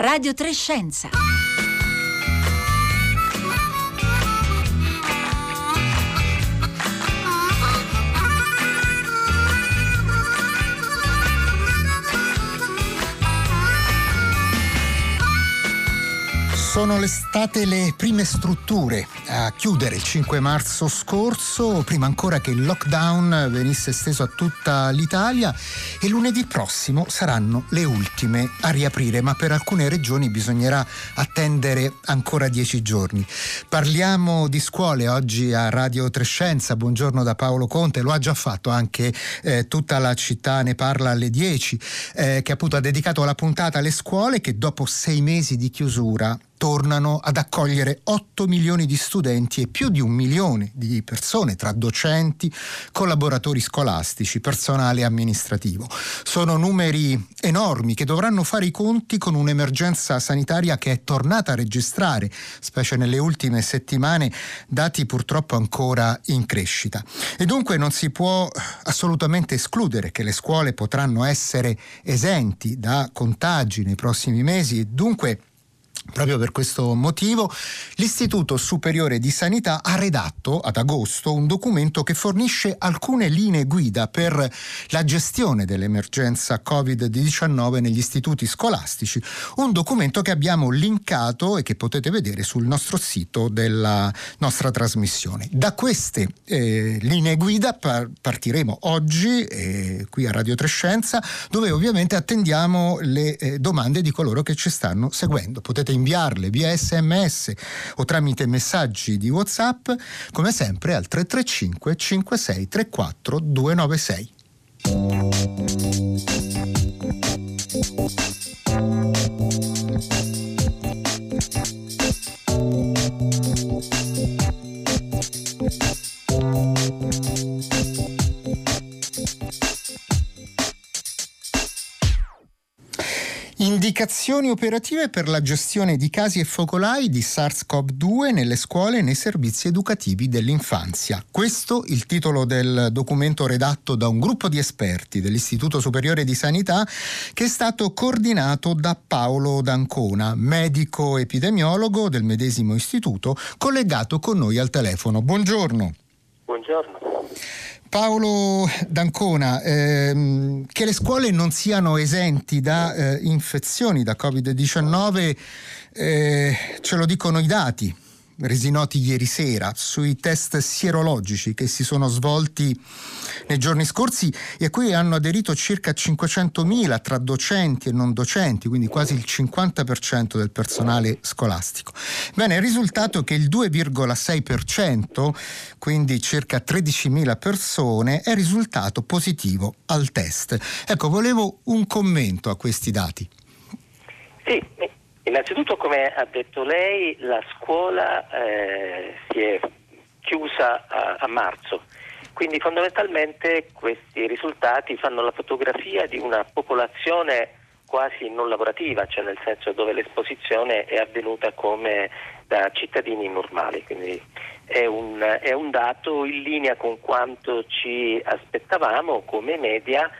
Radio Trescenza. Sono state le prime strutture a chiudere il 5 marzo scorso, prima ancora che il lockdown venisse esteso a tutta l'Italia e lunedì prossimo saranno le ultime a riaprire, ma per alcune regioni bisognerà attendere ancora dieci giorni. Parliamo di scuole oggi a Radio Trescenza, buongiorno da Paolo Conte, lo ha già fatto anche eh, tutta la città, ne parla alle 10, eh, che appunto ha dedicato la puntata alle scuole che dopo sei mesi di chiusura tornano ad accogliere 8 milioni di studenti e più di un milione di persone tra docenti, collaboratori scolastici, personale amministrativo. Sono numeri enormi che dovranno fare i conti con un'emergenza sanitaria che è tornata a registrare, specie nelle ultime settimane, dati purtroppo ancora in crescita. E dunque non si può assolutamente escludere che le scuole potranno essere esenti da contagi nei prossimi mesi e dunque Proprio per questo motivo l'Istituto Superiore di Sanità ha redatto ad agosto un documento che fornisce alcune linee guida per la gestione dell'emergenza Covid-19 negli istituti scolastici, un documento che abbiamo linkato e che potete vedere sul nostro sito della nostra trasmissione. Da queste eh, linee guida par- partiremo oggi eh, qui a Radio Trescenza, dove ovviamente attendiamo le eh, domande di coloro che ci stanno seguendo. Potete inviarle via sms o tramite messaggi di whatsapp come sempre al 335 56 34 296. Indicazioni operative per la gestione di casi e focolai di SARS-CoV-2 nelle scuole e nei servizi educativi dell'infanzia. Questo il titolo del documento redatto da un gruppo di esperti dell'Istituto Superiore di Sanità che è stato coordinato da Paolo D'Ancona, medico epidemiologo del medesimo istituto, collegato con noi al telefono. Buongiorno. Buongiorno. Paolo D'Ancona, ehm, che le scuole non siano esenti da eh, infezioni da Covid-19, eh, ce lo dicono i dati resi noti ieri sera sui test sierologici che si sono svolti nei giorni scorsi e a cui hanno aderito circa 500.000 tra docenti e non docenti, quindi quasi il 50% del personale scolastico. Bene, il risultato è che il 2,6%, quindi circa 13.000 persone, è risultato positivo al test. Ecco, volevo un commento a questi dati. Sì, Innanzitutto, come ha detto lei, la scuola eh, si è chiusa a, a, marzo, quindi fondamentalmente questi risultati fanno la fotografia di una popolazione quasi non lavorativa, cioè nel senso dove l'esposizione è avvenuta come da cittadini normali, quindi è un, è un dato in linea con quanto ci aspettavamo come media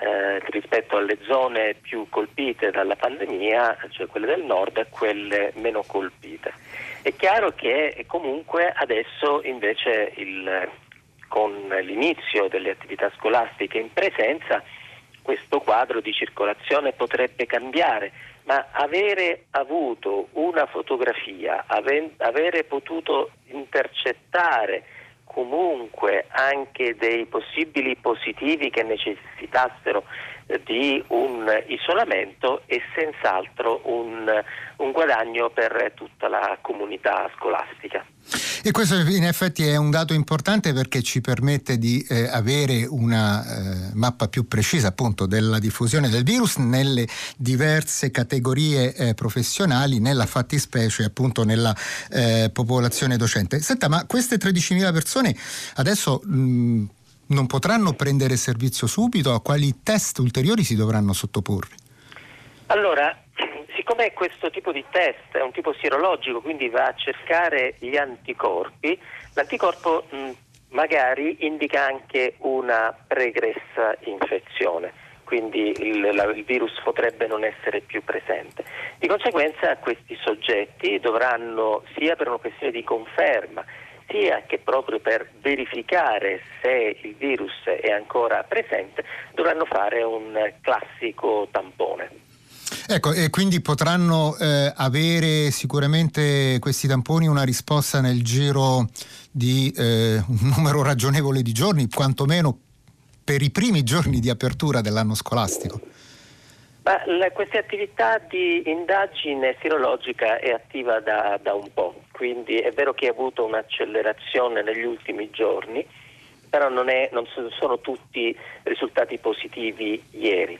eh, rispetto alle zone più colpite dalla pandemia, cioè quelle del nord, e quelle meno colpite. È chiaro che comunque adesso invece il, con l'inizio delle attività scolastiche in presenza questo quadro di circolazione potrebbe cambiare, ma avere avuto una fotografia, ave, avere potuto intercettare comunque anche dei possibili positivi che necessitassero di un isolamento è senz'altro un, un guadagno per tutta la comunità scolastica. E questo in effetti è un dato importante perché ci permette di eh, avere una eh, mappa più precisa appunto della diffusione del virus nelle diverse categorie eh, professionali, nella fattispecie appunto nella eh, popolazione docente. Senta, ma queste 13.000 persone adesso mh, non potranno prendere servizio subito? A quali test ulteriori si dovranno sottoporre? Allora, siccome questo tipo di test è un tipo sierologico, quindi va a cercare gli anticorpi, l'anticorpo mh, magari indica anche una pregressa infezione. quindi il, la, il, virus potrebbe non essere più presente. Di conseguenza questi soggetti dovranno, sia per una questione di conferma, sia che proprio per verificare se il virus è ancora presente, dovranno fare un classico tampone. Ecco, e quindi potranno eh, avere sicuramente questi tamponi una risposta nel giro di eh, un numero ragionevole di giorni, quantomeno per i primi giorni di apertura dell'anno scolastico? La, questa attività di indagine sierologica è attiva da, da, un po', quindi è vero che ha avuto un'accelerazione negli ultimi giorni, però non, è, non sono tutti risultati positivi ieri,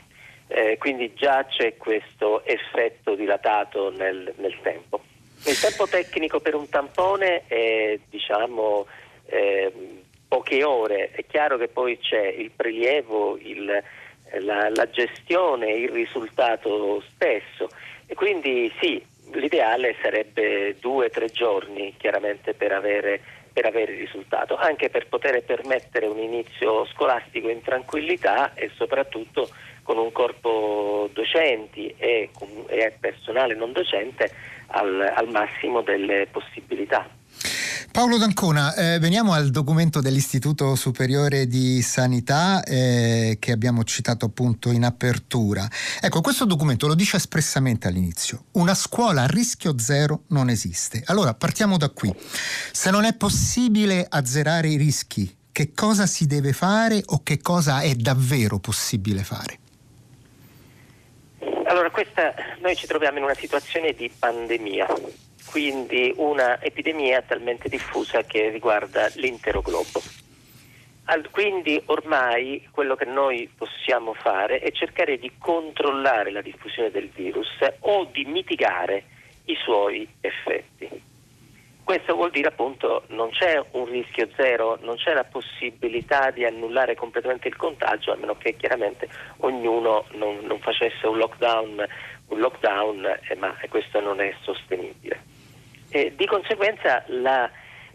eh, quindi già c'è questo effetto dilatato nel, nel, tempo. Il tempo tecnico per un tampone è diciamo, eh, poche ore, è chiaro che poi c'è il prelievo, il, la, la, gestione, il risultato stesso e quindi sì, l'ideale sarebbe due o tre giorni chiaramente per avere, per avere, il risultato, anche per poter permettere un inizio scolastico in tranquillità e soprattutto con un corpo docenti e, e personale non docente al, al massimo delle possibilità. Paolo D'Ancona, eh, veniamo al documento dell'Istituto Superiore di Sanità eh, che abbiamo citato appunto in apertura. Ecco, questo documento lo dice espressamente all'inizio. Una scuola a rischio zero non esiste. Allora, partiamo da qui. Se non è possibile azzerare i rischi, che cosa si deve fare o che cosa è davvero possibile fare? Allora, questa, noi ci troviamo in una situazione di pandemia quindi una epidemia talmente diffusa che riguarda l'intero globo. quindi ormai quello che noi possiamo fare è cercare di controllare la diffusione del virus o di mitigare i suoi effetti. Questo vuol dire appunto non c'è un rischio zero, non c'è la possibilità di annullare completamente il contagio, a meno che chiaramente ognuno non, non facesse un lockdown, un lockdown eh, ma questo non è sostenibile. Eh, di conseguenza la,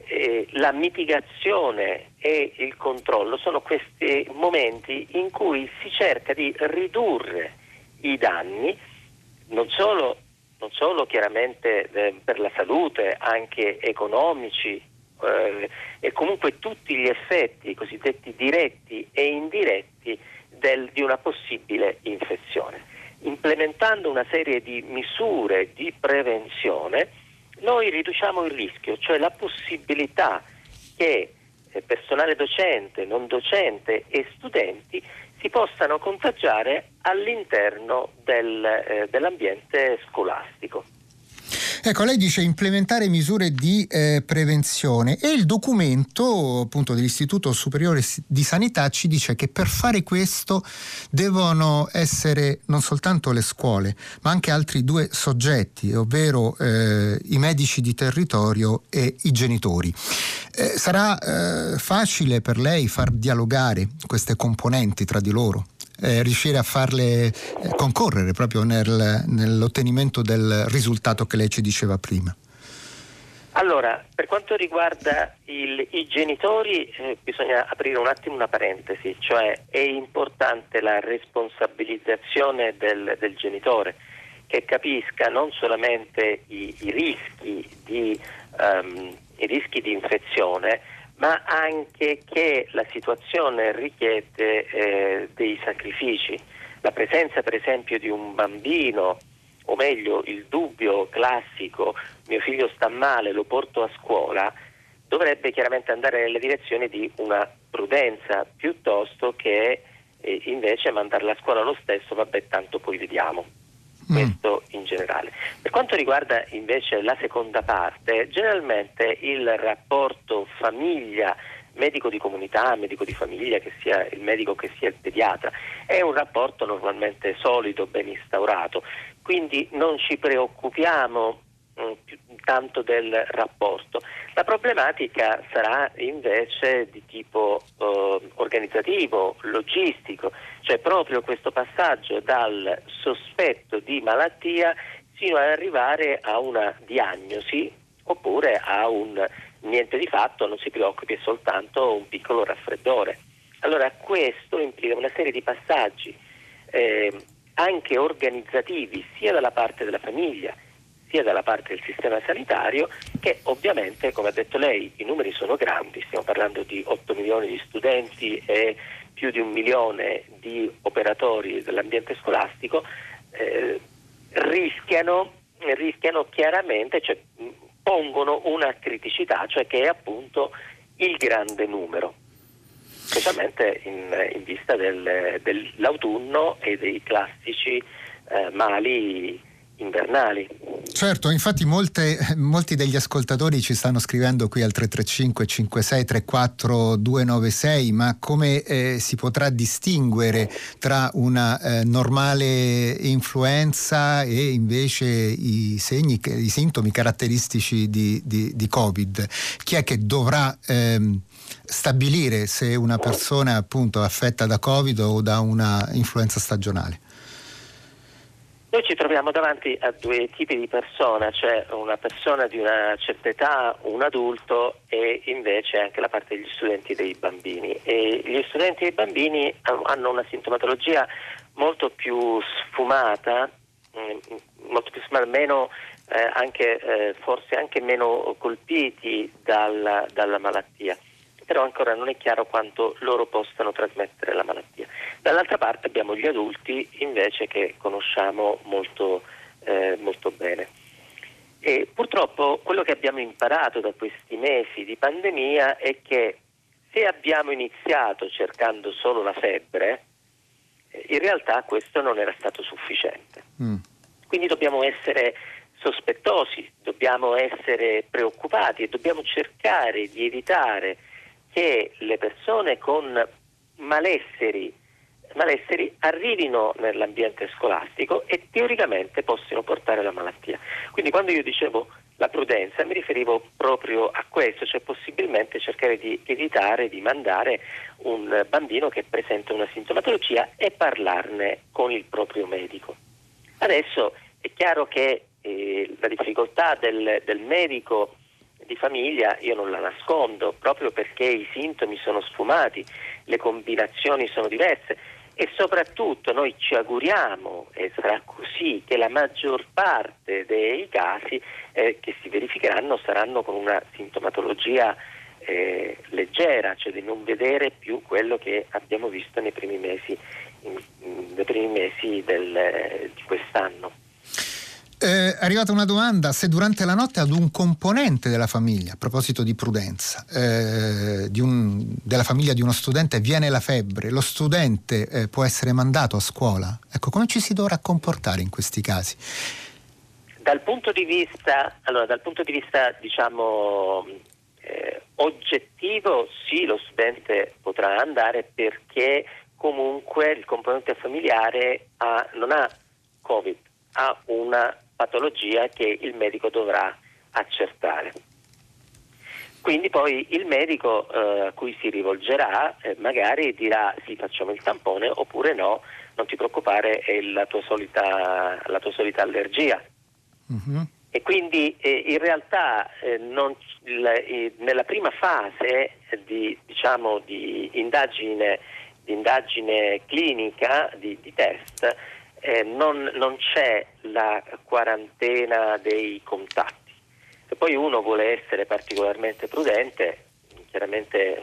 eh, la, mitigazione e il controllo sono questi momenti in cui si cerca di ridurre i danni, non solo, non solo chiaramente eh, per la salute, anche economici eh, e comunque tutti gli effetti cosiddetti diretti e indiretti del, di una possibile infezione. Implementando una serie di misure di prevenzione, noi riduciamo il rischio, cioè la possibilità che eh, personale docente, non docente e studenti si possano contagiare all'interno del, eh, dell'ambiente scolastico. Ecco, lei dice implementare misure di eh, prevenzione e il documento appunto dell'Istituto Superiore di Sanità ci dice che per fare questo devono essere non soltanto le scuole, ma anche altri due soggetti, ovvero eh, i medici di territorio e i genitori. Eh, sarà eh, facile per lei far dialogare queste componenti tra di loro? Eh, riuscire a farle eh, concorrere proprio nel, nell'ottenimento del risultato che lei ci diceva prima? Allora, per quanto riguarda il, i genitori eh, bisogna aprire un attimo una parentesi, cioè è importante la responsabilizzazione del, del genitore che capisca non solamente i, i, rischi, di, um, i rischi di infezione, ma anche che la situazione richiede eh, dei sacrifici. La presenza per esempio di un bambino, o meglio il dubbio classico, mio figlio sta male, lo porto a scuola, dovrebbe chiaramente andare nelle direzioni di una prudenza piuttosto che eh, invece mandarla a scuola lo stesso, vabbè tanto poi vediamo. Mm. questo mm. in generale. Per quanto riguarda invece la seconda parte, generalmente il rapporto famiglia medico di comunità, medico di famiglia, che sia il medico che sia il pediatra, è un rapporto normalmente solido, ben instaurato, quindi non ci preoccupiamo più tanto del rapporto. La problematica sarà invece di tipo eh, organizzativo, logistico, cioè proprio questo passaggio dal sospetto di malattia fino ad arrivare a una diagnosi oppure a un niente di fatto, non si preoccupi, è soltanto un piccolo raffreddore. Allora questo implica una serie di passaggi eh, anche organizzativi sia dalla parte della famiglia sia dalla parte del sistema sanitario che ovviamente, come ha detto lei, i numeri sono grandi, stiamo parlando di 8 milioni di studenti e più di un milione di operatori dell'ambiente scolastico, eh, rischiano, rischiano, chiaramente, cioè, pongono una criticità, cioè che è appunto il grande numero specialmente in, in vista del, dell'autunno e dei classici eh, mali invernali. Certo, infatti molte, molti degli ascoltatori ci stanno scrivendo qui al 335 5634 296, ma come eh, si potrà distinguere tra una eh, normale influenza e invece i segni, i sintomi caratteristici di, di, di Covid? Chi è che dovrà ehm, stabilire se una persona appunto affetta da Covid o da una influenza stagionale? Noi ci troviamo davanti a due tipi di persona, cioè una persona di una certa età, un adulto e invece anche la parte degli studenti e dei bambini. E gli studenti e i bambini hanno una sintomatologia molto più sfumata, mm, molto più sfumata, meno, eh, anche, eh, forse anche meno colpiti dalla, dalla malattia però ancora non è chiaro quanto loro possano trasmettere la malattia. Dall'altra parte abbiamo gli adulti invece che conosciamo molto, eh, molto bene. E purtroppo quello che abbiamo imparato da questi mesi di pandemia è che se abbiamo iniziato cercando solo la febbre, eh, in realtà questo non era stato sufficiente. Mm. Quindi dobbiamo essere sospettosi, dobbiamo essere preoccupati e dobbiamo cercare di evitare che le persone con malesseri, malesseri arrivino nell'ambiente scolastico e teoricamente possano portare la malattia. Quindi quando io dicevo la prudenza mi riferivo proprio a questo, cioè possibilmente cercare di evitare di mandare un bambino che presenta una sintomatologia e parlarne con il proprio medico. Adesso è chiaro che eh, la difficoltà del, del medico di famiglia io non la nascondo, proprio perché i sintomi sono sfumati, le combinazioni sono diverse e soprattutto noi ci auguriamo, e sarà così, che la maggior parte dei casi eh, che si verificheranno saranno con una sintomatologia eh, leggera, cioè di non vedere più quello che abbiamo visto nei primi mesi, in, nei primi mesi del, di quest'anno. Eh, è arrivata una domanda se durante la notte ad un componente della famiglia, a proposito di prudenza, eh, di un, della famiglia di uno studente viene la febbre, lo studente eh, può essere mandato a scuola. Ecco, come ci si dovrà comportare in questi casi? Dal punto di vista, allora, dal punto di vista diciamo, eh, oggettivo, sì, lo studente potrà andare perché comunque il componente familiare ha, non ha Covid, ha una patologia che il medico dovrà accertare. Quindi poi il medico eh, a cui si rivolgerà eh, magari dirà sì facciamo il tampone oppure no, non ti preoccupare è la tua solita, la tua solita allergia. Uh-huh. E quindi eh, in realtà eh, non, il, nella prima fase di, diciamo, di, indagine, di indagine, clinica, di, di test, eh, non, non, c'è la quarantena dei contatti. Se poi uno vuole essere particolarmente prudente, chiaramente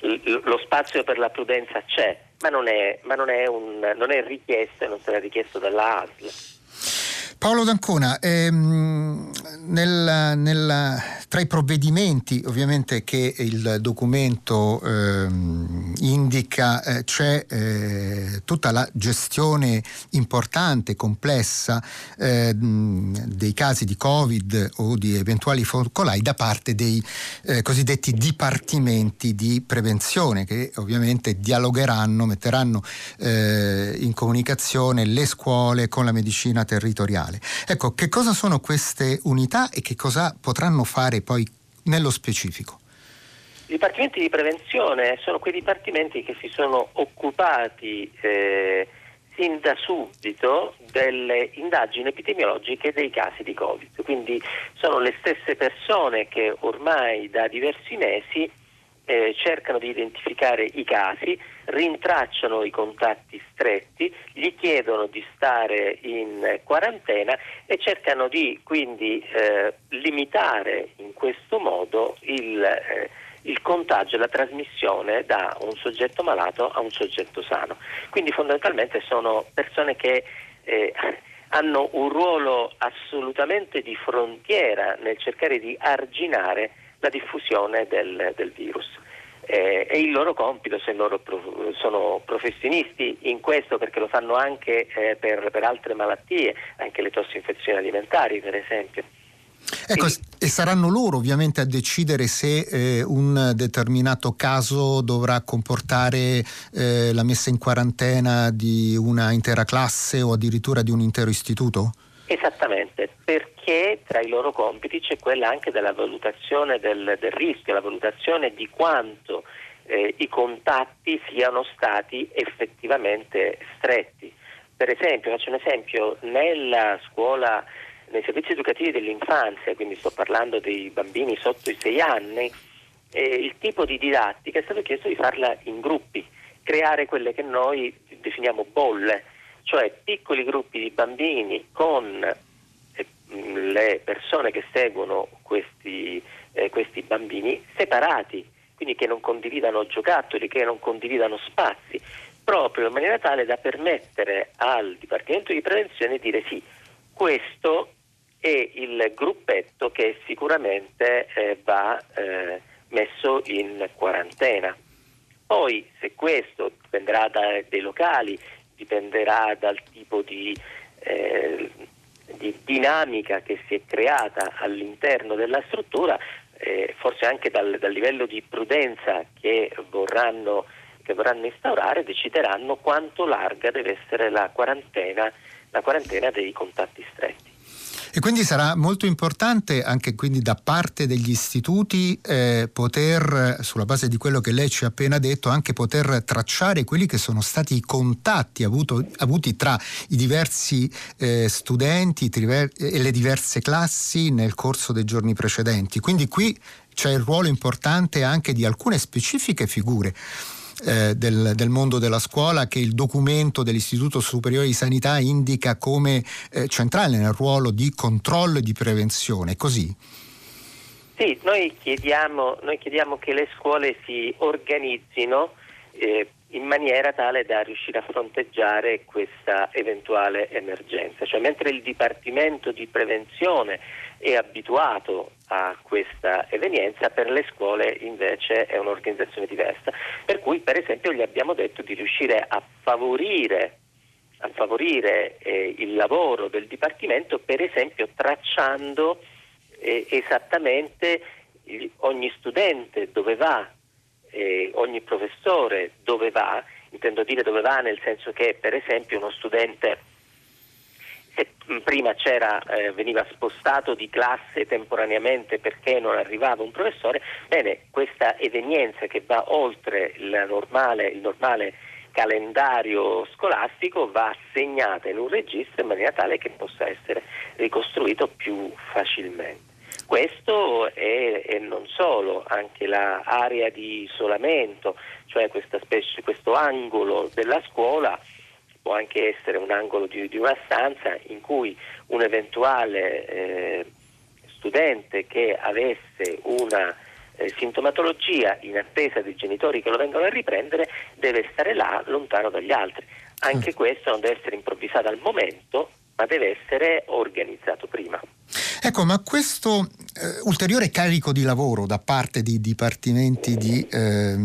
lo spazio per la prudenza c'è, ma non è, ma non è, un, non è richiesto e non sarà richiesto dalla ASL. Paolo D'Ancona, ehm, nel, nel, tra i provvedimenti ovviamente che il documento ehm, indica eh, c'è eh, tutta la gestione importante, complessa eh, dei casi di Covid o di eventuali focolai da parte dei eh, cosiddetti dipartimenti di prevenzione che ovviamente dialogheranno, metteranno eh, in comunicazione le scuole con la medicina territoriale. Ecco, che cosa sono queste unità e che cosa potranno fare poi nello specifico? I dipartimenti di prevenzione sono quei dipartimenti che si sono occupati eh, sin da subito delle indagini epidemiologiche dei casi di Covid. Quindi sono le stesse persone che ormai da diversi mesi eh, cercano di identificare i casi, rintracciano i contatti stretti, gli chiedono di stare in quarantena e cercano di quindi eh, limitare in questo modo il, eh, il contagio la trasmissione da un soggetto malato a un soggetto sano. Quindi fondamentalmente sono persone che eh, hanno un ruolo assolutamente di frontiera nel cercare di arginare la diffusione del, del virus. Eh, è il loro compito se loro prof- sono professionisti in questo perché lo fanno anche eh, per, per altre malattie, anche le tossinfezioni alimentari per esempio. Ecco, e saranno loro ovviamente a decidere se eh, un determinato caso dovrà comportare eh, la messa in quarantena di una intera classe o addirittura di un intero istituto? Esattamente, perché tra i loro compiti c'è quella anche della valutazione del, del rischio, la valutazione di quanto eh, i contatti siano stati effettivamente stretti. Per esempio, faccio un esempio, nella scuola nei servizi educativi dell'infanzia, quindi sto parlando dei bambini sotto i 6 anni, eh, il tipo di didattica è stato chiesto di farla in gruppi, creare quelle che noi definiamo bolle, cioè piccoli gruppi di bambini con eh, le persone che seguono questi, eh, questi bambini separati, quindi che non condividano giocattoli, che non condividano spazi, proprio in maniera tale da permettere al Dipartimento di Prevenzione di dire sì, questo e il gruppetto che sicuramente eh, va eh, messo in quarantena. Poi se questo dipenderà dai locali, dipenderà dal tipo di, eh, di, dinamica che si è creata all'interno della struttura, eh, forse anche dal, dal, livello di prudenza che vorranno, che vorranno instaurare, decideranno quanto larga deve essere la quarantena, la quarantena dei contatti stretti. E quindi sarà molto importante anche da parte degli istituti eh, poter, sulla base di quello che lei ci ha appena detto, anche poter tracciare quelli che sono stati i contatti avuto, avuti tra i diversi eh, studenti e le diverse classi nel corso dei giorni precedenti. Quindi qui c'è il ruolo importante anche di alcune specifiche figure eh, del, del, mondo della scuola che il documento dell'Istituto Superiore di Sanità indica come eh, centrale nel ruolo di controllo e di prevenzione. Così? Sì, noi chiediamo, noi chiediamo che le scuole si organizzino eh, in maniera tale da riuscire a fronteggiare questa eventuale emergenza. Cioè, mentre il Dipartimento di Prevenzione è abituato a questa evenienza, per le scuole invece è un'organizzazione diversa. Per cui, per esempio, gli abbiamo detto di riuscire a favorire, a favorire eh, il lavoro del Dipartimento, per esempio tracciando eh, esattamente ogni studente dove va, eh, ogni professore dove va, intendo dire dove va nel senso che per esempio uno studente prima eh, veniva spostato di classe temporaneamente perché non arrivava un professore, bene, questa evenienza che va oltre il normale, il normale calendario scolastico va assegnata in un registro in maniera tale che possa essere ricostruito più facilmente. Questo è, e non solo, anche l'area di isolamento, cioè specie, questo angolo della scuola può anche essere un angolo di, di una stanza in cui un eventuale eh, studente che avesse una eh, sintomatologia in attesa dei genitori che lo vengano a riprendere deve stare là lontano dagli altri. Anche mm. questo non deve essere improvvisato al momento, ma deve essere organizzato prima. Ecco, ma questo eh, ulteriore carico di lavoro da parte di dipartimenti di eh,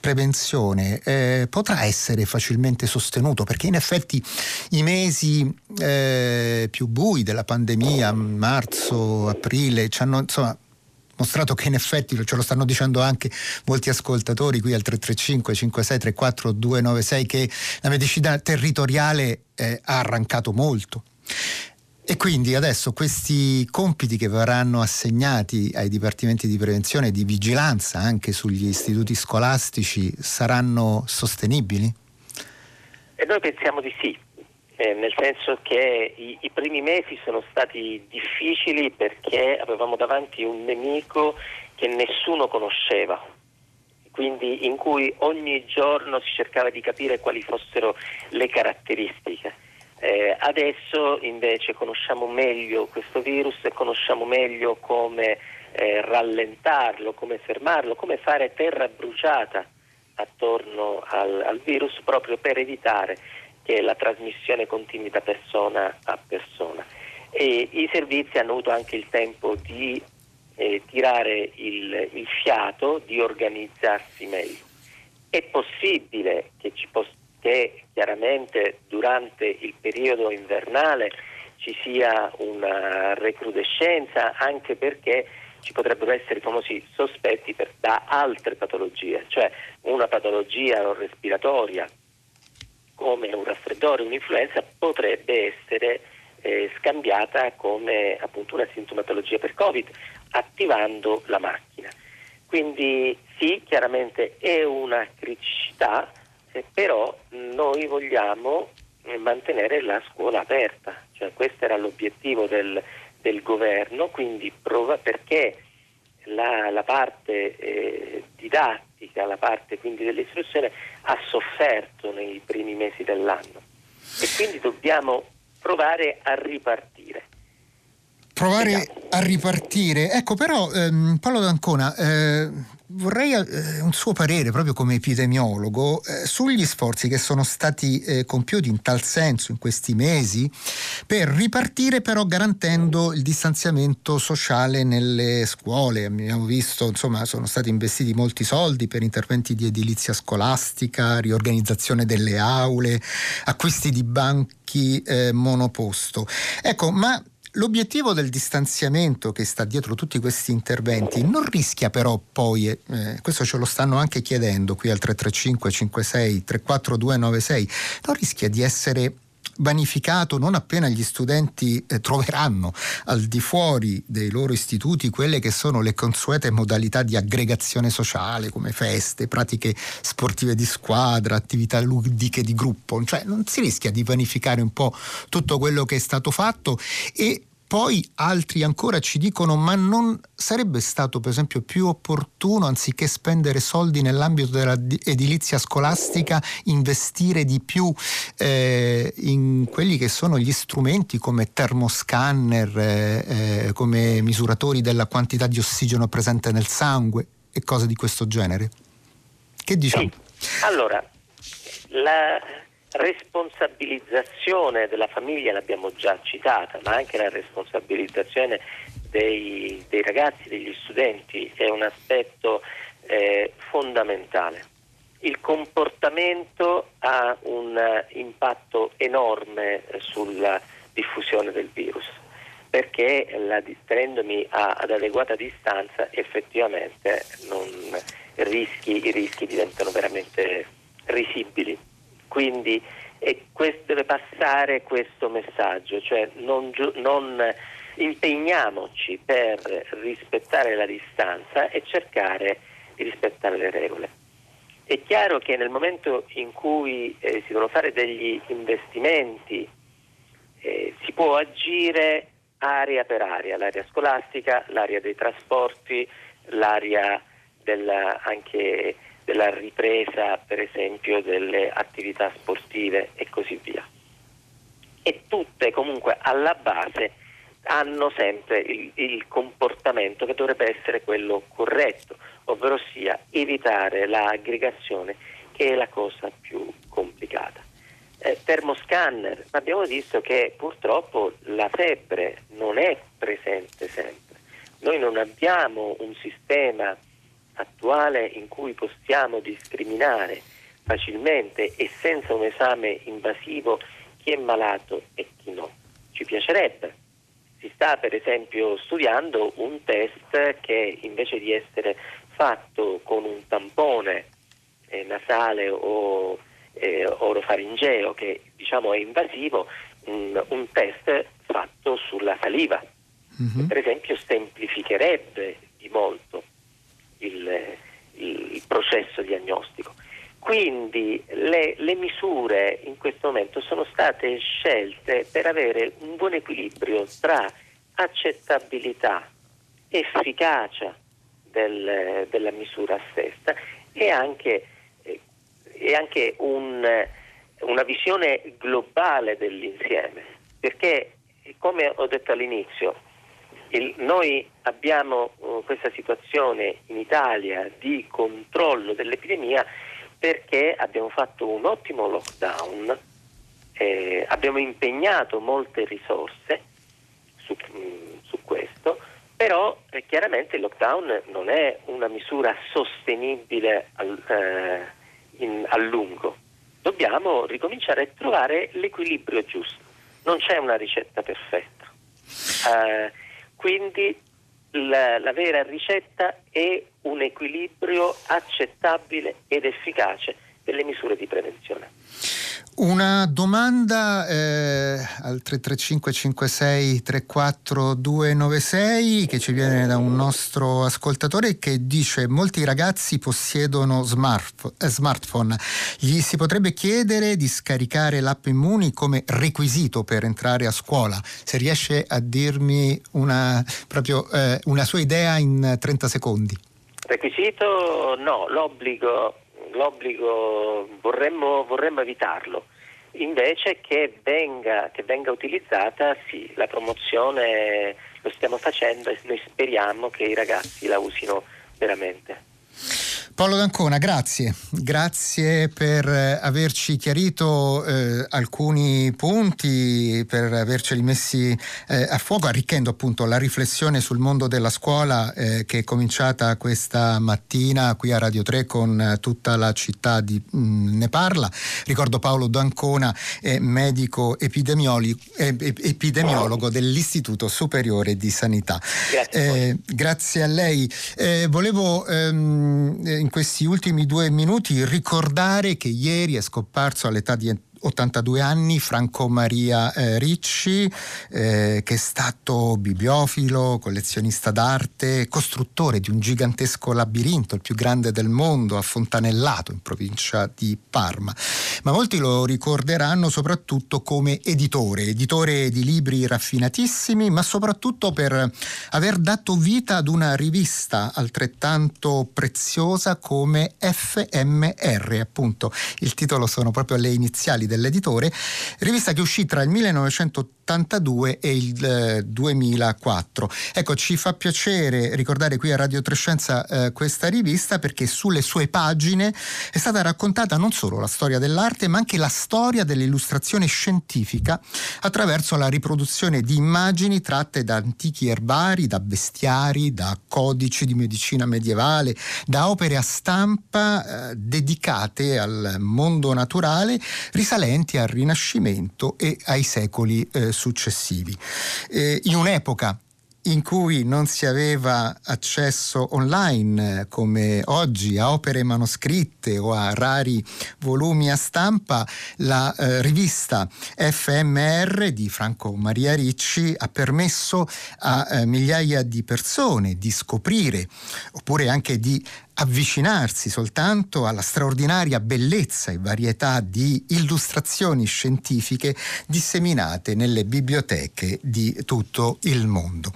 prevenzione eh, potrà essere facilmente sostenuto perché in effetti i mesi eh, più bui della pandemia, marzo, aprile, ci hanno insomma mostrato che in effetti, ce lo stanno dicendo anche molti ascoltatori qui al 335 5634 296 che la medicina territoriale eh, ha arrancato molto. E quindi adesso questi compiti che verranno assegnati ai dipartimenti di prevenzione e di vigilanza anche sugli istituti scolastici saranno sostenibili? E noi pensiamo di sì, eh, nel senso che i, i, primi mesi sono stati difficili perché avevamo davanti un nemico che nessuno conosceva, quindi in cui ogni giorno si cercava di capire quali fossero le caratteristiche. Eh, adesso invece conosciamo meglio questo virus e conosciamo meglio come eh, rallentarlo, come fermarlo, come fare terra bruciata attorno al, al virus proprio per evitare che la trasmissione continui da persona a persona. E I servizi hanno avuto anche il tempo di eh, tirare il, il, fiato, di organizzarsi meglio. È possibile che, poss- che chiaramente durante il periodo invernale ci sia una recrudescenza anche perché ci potrebbero essere i famosi sospetti per, da altre patologie, cioè una patologia respiratoria come un raffreddore, un'influenza potrebbe essere eh, scambiata come appunto una sintomatologia per Covid, attivando la macchina. Quindi sì, chiaramente è una criticità, però noi vogliamo eh, mantenere la scuola aperta, cioè questo era l'obiettivo del, del governo, quindi prova perché la, la parte eh, didattica, la parte quindi dell'istruzione ha sofferto nei primi mesi dell'anno. E quindi dobbiamo provare a ripartire. Provare a ripartire, ecco però ehm, Paolo D'Ancona, eh, vorrei eh, un suo parere proprio come epidemiologo eh, sugli sforzi che sono stati eh, compiuti in tal senso in questi mesi per ripartire però garantendo il distanziamento sociale nelle scuole. Abbiamo visto, insomma, sono stati investiti molti soldi per interventi di edilizia scolastica, riorganizzazione delle aule, acquisti di banchi eh, monoposto. Ecco, ma L'obiettivo del distanziamento che sta dietro tutti questi interventi non rischia però poi, eh, questo ce lo stanno anche chiedendo qui al 335 56 34296, non rischia di essere vanificato non appena gli studenti eh, troveranno al di fuori dei loro istituti quelle che sono le consuete modalità di aggregazione sociale come feste, pratiche sportive di squadra, attività ludiche di gruppo, cioè non si rischia di vanificare un po' tutto quello che è stato fatto e poi altri ancora ci dicono ma non sarebbe stato per esempio più opportuno anziché spendere soldi nell'ambito dell'edilizia scolastica investire di più eh, in quelli che sono gli strumenti come termoscanner, eh, eh, come misuratori della quantità di ossigeno presente nel sangue e cose di questo genere? Che diciamo? Sì. Allora, la responsabilizzazione della famiglia l'abbiamo già citata, ma anche la responsabilizzazione dei, dei ragazzi, degli studenti è un aspetto eh, fondamentale. Il comportamento ha un impatto enorme sulla diffusione del virus perché la, tenendomi a, ad adeguata distanza effettivamente rischi, i rischi diventano veramente risibili. Quindi questo, deve passare questo messaggio, cioè non, non impegniamoci per rispettare la distanza e cercare di rispettare le regole. È chiaro che nel momento in cui eh, si devono fare degli investimenti eh, si può agire area per area, l'area scolastica, l'area dei trasporti, l'area della, anche della ripresa per esempio delle attività sportive e così via. E tutte comunque alla base hanno sempre il, il comportamento che dovrebbe essere quello corretto, ovvero sia evitare l'aggregazione che è la cosa più complicata. Eh, termoscanner, abbiamo visto che purtroppo la febbre non è presente sempre. Noi non abbiamo un sistema attuale in cui possiamo discriminare facilmente e senza un esame invasivo chi è malato e chi no. Ci piacerebbe. Si sta per esempio studiando un test che invece di essere fatto con un tampone eh, nasale o eh, orofaringeo che diciamo è invasivo, un, un test fatto sulla saliva. Mm-hmm. Per esempio semplificherebbe di molto il, il processo diagnostico. Quindi le, le, misure in questo momento sono state scelte per avere un buon equilibrio tra accettabilità, efficacia del, della misura stessa e anche, eh, e anche un, una visione globale dell'insieme, perché come ho detto all'inizio, il, noi abbiamo uh, questa situazione in Italia di controllo dell'epidemia perché abbiamo fatto un ottimo lockdown, eh, abbiamo impegnato molte risorse su, mm, su questo, però eh, chiaramente il lockdown non è una misura sostenibile al, eh, in, a lungo. Dobbiamo ricominciare a trovare l'equilibrio giusto. Non c'è una ricetta perfetta. Eh, quindi la, la vera ricetta è un equilibrio accettabile ed efficace delle misure di prevenzione. Una domanda eh, al 335 56 34 296 che ci viene da un nostro ascoltatore che dice molti ragazzi possiedono eh, smartphone. Gli si potrebbe chiedere di scaricare l'app Immuni come requisito per entrare a scuola. Se riesce a dirmi una, proprio, eh, una sua idea in 30 secondi. Requisito no, l'obbligo l'obbligo vorremmo, vorremmo evitarlo. Invece che venga, che venga utilizzata, sì, la promozione lo stiamo facendo e noi speriamo che i ragazzi la usino veramente. Paolo D'Ancona, grazie, grazie per eh, averci chiarito eh, alcuni punti, per averceli messi eh, a fuoco, arricchendo appunto la riflessione sul mondo della scuola eh, che è cominciata questa mattina qui a Radio 3 con tutta la città di mh, mm, ne parla. Ricordo Paolo D'Ancona, medico epidemiologo, epidemiologo dell'Istituto Superiore di Sanità. Grazie, eh, grazie a lei. Eh, volevo ehm, in questi ultimi due minuti ricordare che ieri è scomparso all'età di 82 anni, Franco Maria eh, Ricci, eh, che è stato bibliofilo, collezionista d'arte, costruttore di un gigantesco labirinto, il più grande del mondo, a Fontanellato, in provincia di Parma. Ma molti lo ricorderanno soprattutto come editore, editore di libri raffinatissimi, ma soprattutto per aver dato vita ad una rivista altrettanto preziosa come FMR, appunto. Il titolo sono proprio le iniziali dell'editore, rivista che uscì tra il 1982 e il 2004. Eh, ecco, ci fa piacere ricordare qui a Radio Trescenza eh, questa rivista perché sulle sue pagine è stata raccontata non solo la storia dell'arte, ma anche la storia dell'illustrazione scientifica attraverso la riproduzione di immagini tratte da antichi erbari, da bestiari, da codici di medicina medievale, da opere a stampa eh, dedicate al mondo naturale, risalenti al Rinascimento e ai secoli eh, successivi. Eh, in un'epoca in cui non si aveva accesso online eh, come oggi a opere manoscritte o a rari volumi a stampa, la eh, rivista FMR di Franco Maria Ricci ha permesso a eh, migliaia di persone di scoprire oppure anche di avvicinarsi soltanto alla straordinaria bellezza e varietà di illustrazioni scientifiche disseminate nelle biblioteche di tutto il mondo.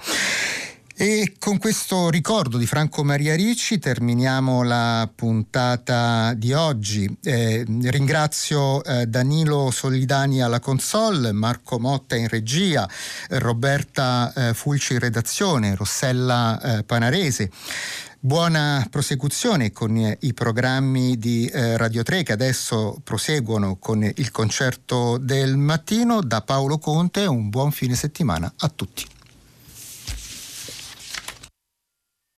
E con questo ricordo di Franco Maria Ricci terminiamo la puntata di oggi. Eh, ringrazio eh, Danilo Solidani alla console, Marco Motta in regia, Roberta eh, Fulci in redazione, Rossella eh, Panarese. Buona prosecuzione con i programmi di eh, Radio 3 che adesso proseguono con il concerto del mattino. Da Paolo Conte un buon fine settimana a tutti.